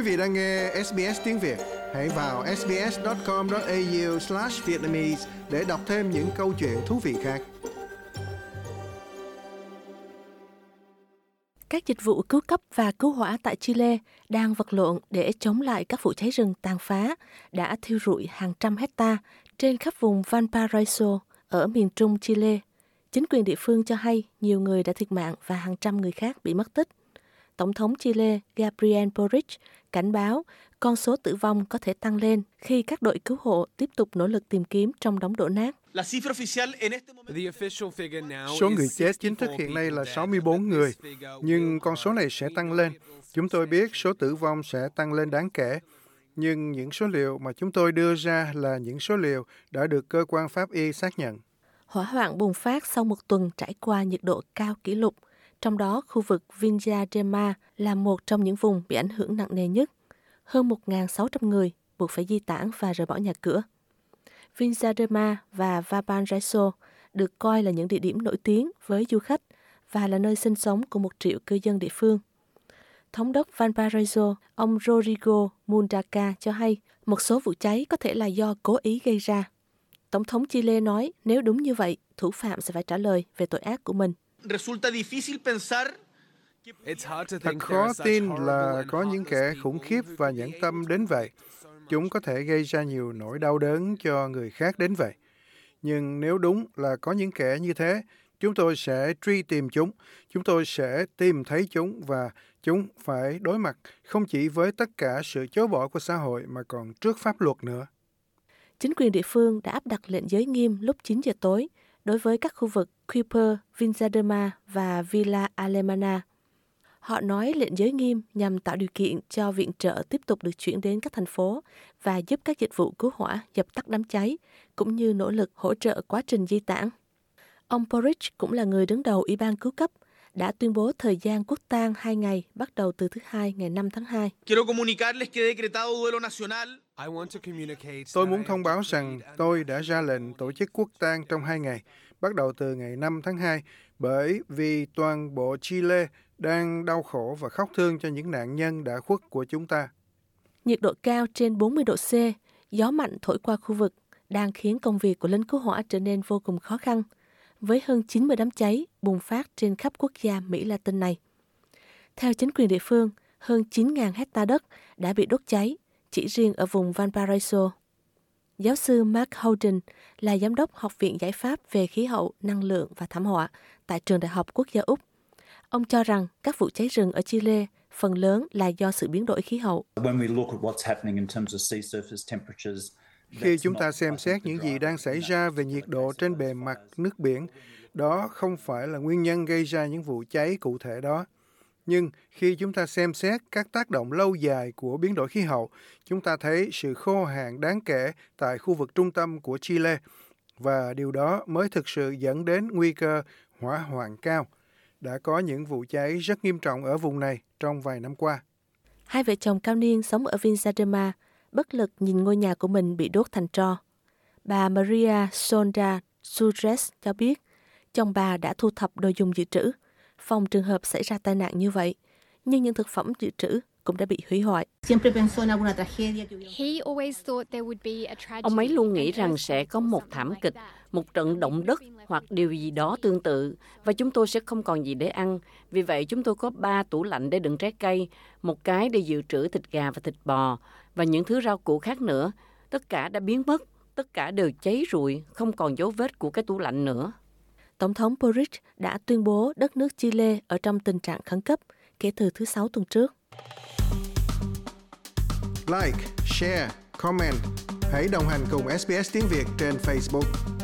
Quý vị đang nghe SBS tiếng Việt, hãy vào sbs.com.au/vietnamese để đọc thêm những câu chuyện thú vị khác. Các dịch vụ cứu cấp và cứu hỏa tại Chile đang vật lộn để chống lại các vụ cháy rừng tàn phá đã thiêu rụi hàng trăm hecta trên khắp vùng Valparaiso ở miền trung Chile. Chính quyền địa phương cho hay nhiều người đã thiệt mạng và hàng trăm người khác bị mất tích. Tổng thống Chile Gabriel Boric cảnh báo con số tử vong có thể tăng lên khi các đội cứu hộ tiếp tục nỗ lực tìm kiếm trong đống đổ nát. Số người chết chính thức hiện nay là 64 người, nhưng con số này sẽ tăng lên. Chúng tôi biết số tử vong sẽ tăng lên đáng kể, nhưng những số liệu mà chúng tôi đưa ra là những số liệu đã được cơ quan pháp y xác nhận. Hỏa hoạn bùng phát sau một tuần trải qua nhiệt độ cao kỷ lục – trong đó khu vực Vinjadema là một trong những vùng bị ảnh hưởng nặng nề nhất. Hơn 1.600 người buộc phải di tản và rời bỏ nhà cửa. Vinjadema và Valparaiso được coi là những địa điểm nổi tiếng với du khách và là nơi sinh sống của một triệu cư dân địa phương. Thống đốc Valparaiso, ông Rodrigo Mundaca cho hay một số vụ cháy có thể là do cố ý gây ra. Tổng thống Chile nói nếu đúng như vậy, thủ phạm sẽ phải trả lời về tội ác của mình resulta difícil pensar Thật khó tin là có những kẻ khủng khiếp và nhẫn tâm đến vậy. Chúng có thể gây ra nhiều nỗi đau đớn cho người khác đến vậy. Nhưng nếu đúng là có những kẻ như thế, chúng tôi sẽ truy tìm chúng, chúng tôi sẽ tìm thấy chúng và chúng phải đối mặt không chỉ với tất cả sự chối bỏ của xã hội mà còn trước pháp luật nữa. Chính quyền địa phương đã áp đặt lệnh giới nghiêm lúc 9 giờ tối đối với các khu vực Kuiper, Vinzadema và Villa Alemana. Họ nói lệnh giới nghiêm nhằm tạo điều kiện cho viện trợ tiếp tục được chuyển đến các thành phố và giúp các dịch vụ cứu hỏa dập tắt đám cháy, cũng như nỗ lực hỗ trợ quá trình di tản. Ông Porridge cũng là người đứng đầu Ủy ban cứu cấp, đã tuyên bố thời gian quốc tang hai ngày bắt đầu từ thứ hai ngày 5 tháng 2. Tôi muốn thông báo rằng tôi đã ra lệnh tổ chức quốc tang trong hai ngày, bắt đầu từ ngày 5 tháng 2, bởi vì toàn bộ Chile đang đau khổ và khóc thương cho những nạn nhân đã khuất của chúng ta. Nhiệt độ cao trên 40 độ C, gió mạnh thổi qua khu vực đang khiến công việc của lính cứu hỏa trở nên vô cùng khó khăn, với hơn 90 đám cháy bùng phát trên khắp quốc gia Mỹ Latin này. Theo chính quyền địa phương, hơn 9.000 hecta đất đã bị đốt cháy, chỉ riêng ở vùng Valparaiso. Giáo sư Mark Holden là giám đốc Học viện Giải pháp về khí hậu, năng lượng và thảm họa tại Trường Đại học Quốc gia Úc. Ông cho rằng các vụ cháy rừng ở Chile phần lớn là do sự biến đổi khí hậu. Khi chúng ta xem xét những gì đang xảy ra về nhiệt độ trên bề mặt nước biển, đó không phải là nguyên nhân gây ra những vụ cháy cụ thể đó. Nhưng khi chúng ta xem xét các tác động lâu dài của biến đổi khí hậu, chúng ta thấy sự khô hạn đáng kể tại khu vực trung tâm của Chile và điều đó mới thực sự dẫn đến nguy cơ hỏa hoạn cao. Đã có những vụ cháy rất nghiêm trọng ở vùng này trong vài năm qua. Hai vợ chồng cao niên sống ở Vinsadema bất lực nhìn ngôi nhà của mình bị đốt thành tro. Bà Maria Sonda Sudres cho biết chồng bà đã thu thập đồ dùng dự trữ – phòng trường hợp xảy ra tai nạn như vậy, nhưng những thực phẩm dự trữ cũng đã bị hủy hoại. Ông ấy luôn nghĩ rằng sẽ có một thảm kịch, một trận động đất hoặc điều gì đó tương tự và chúng tôi sẽ không còn gì để ăn. Vì vậy chúng tôi có ba tủ lạnh để đựng trái cây, một cái để dự trữ thịt gà và thịt bò và những thứ rau củ khác nữa. Tất cả đã biến mất, tất cả đều cháy rụi, không còn dấu vết của cái tủ lạnh nữa. Tổng thống Boric đã tuyên bố đất nước Chile ở trong tình trạng khẩn cấp kể từ thứ Sáu tuần trước. Like, share, comment. Hãy đồng hành cùng SBS tiếng Việt trên Facebook.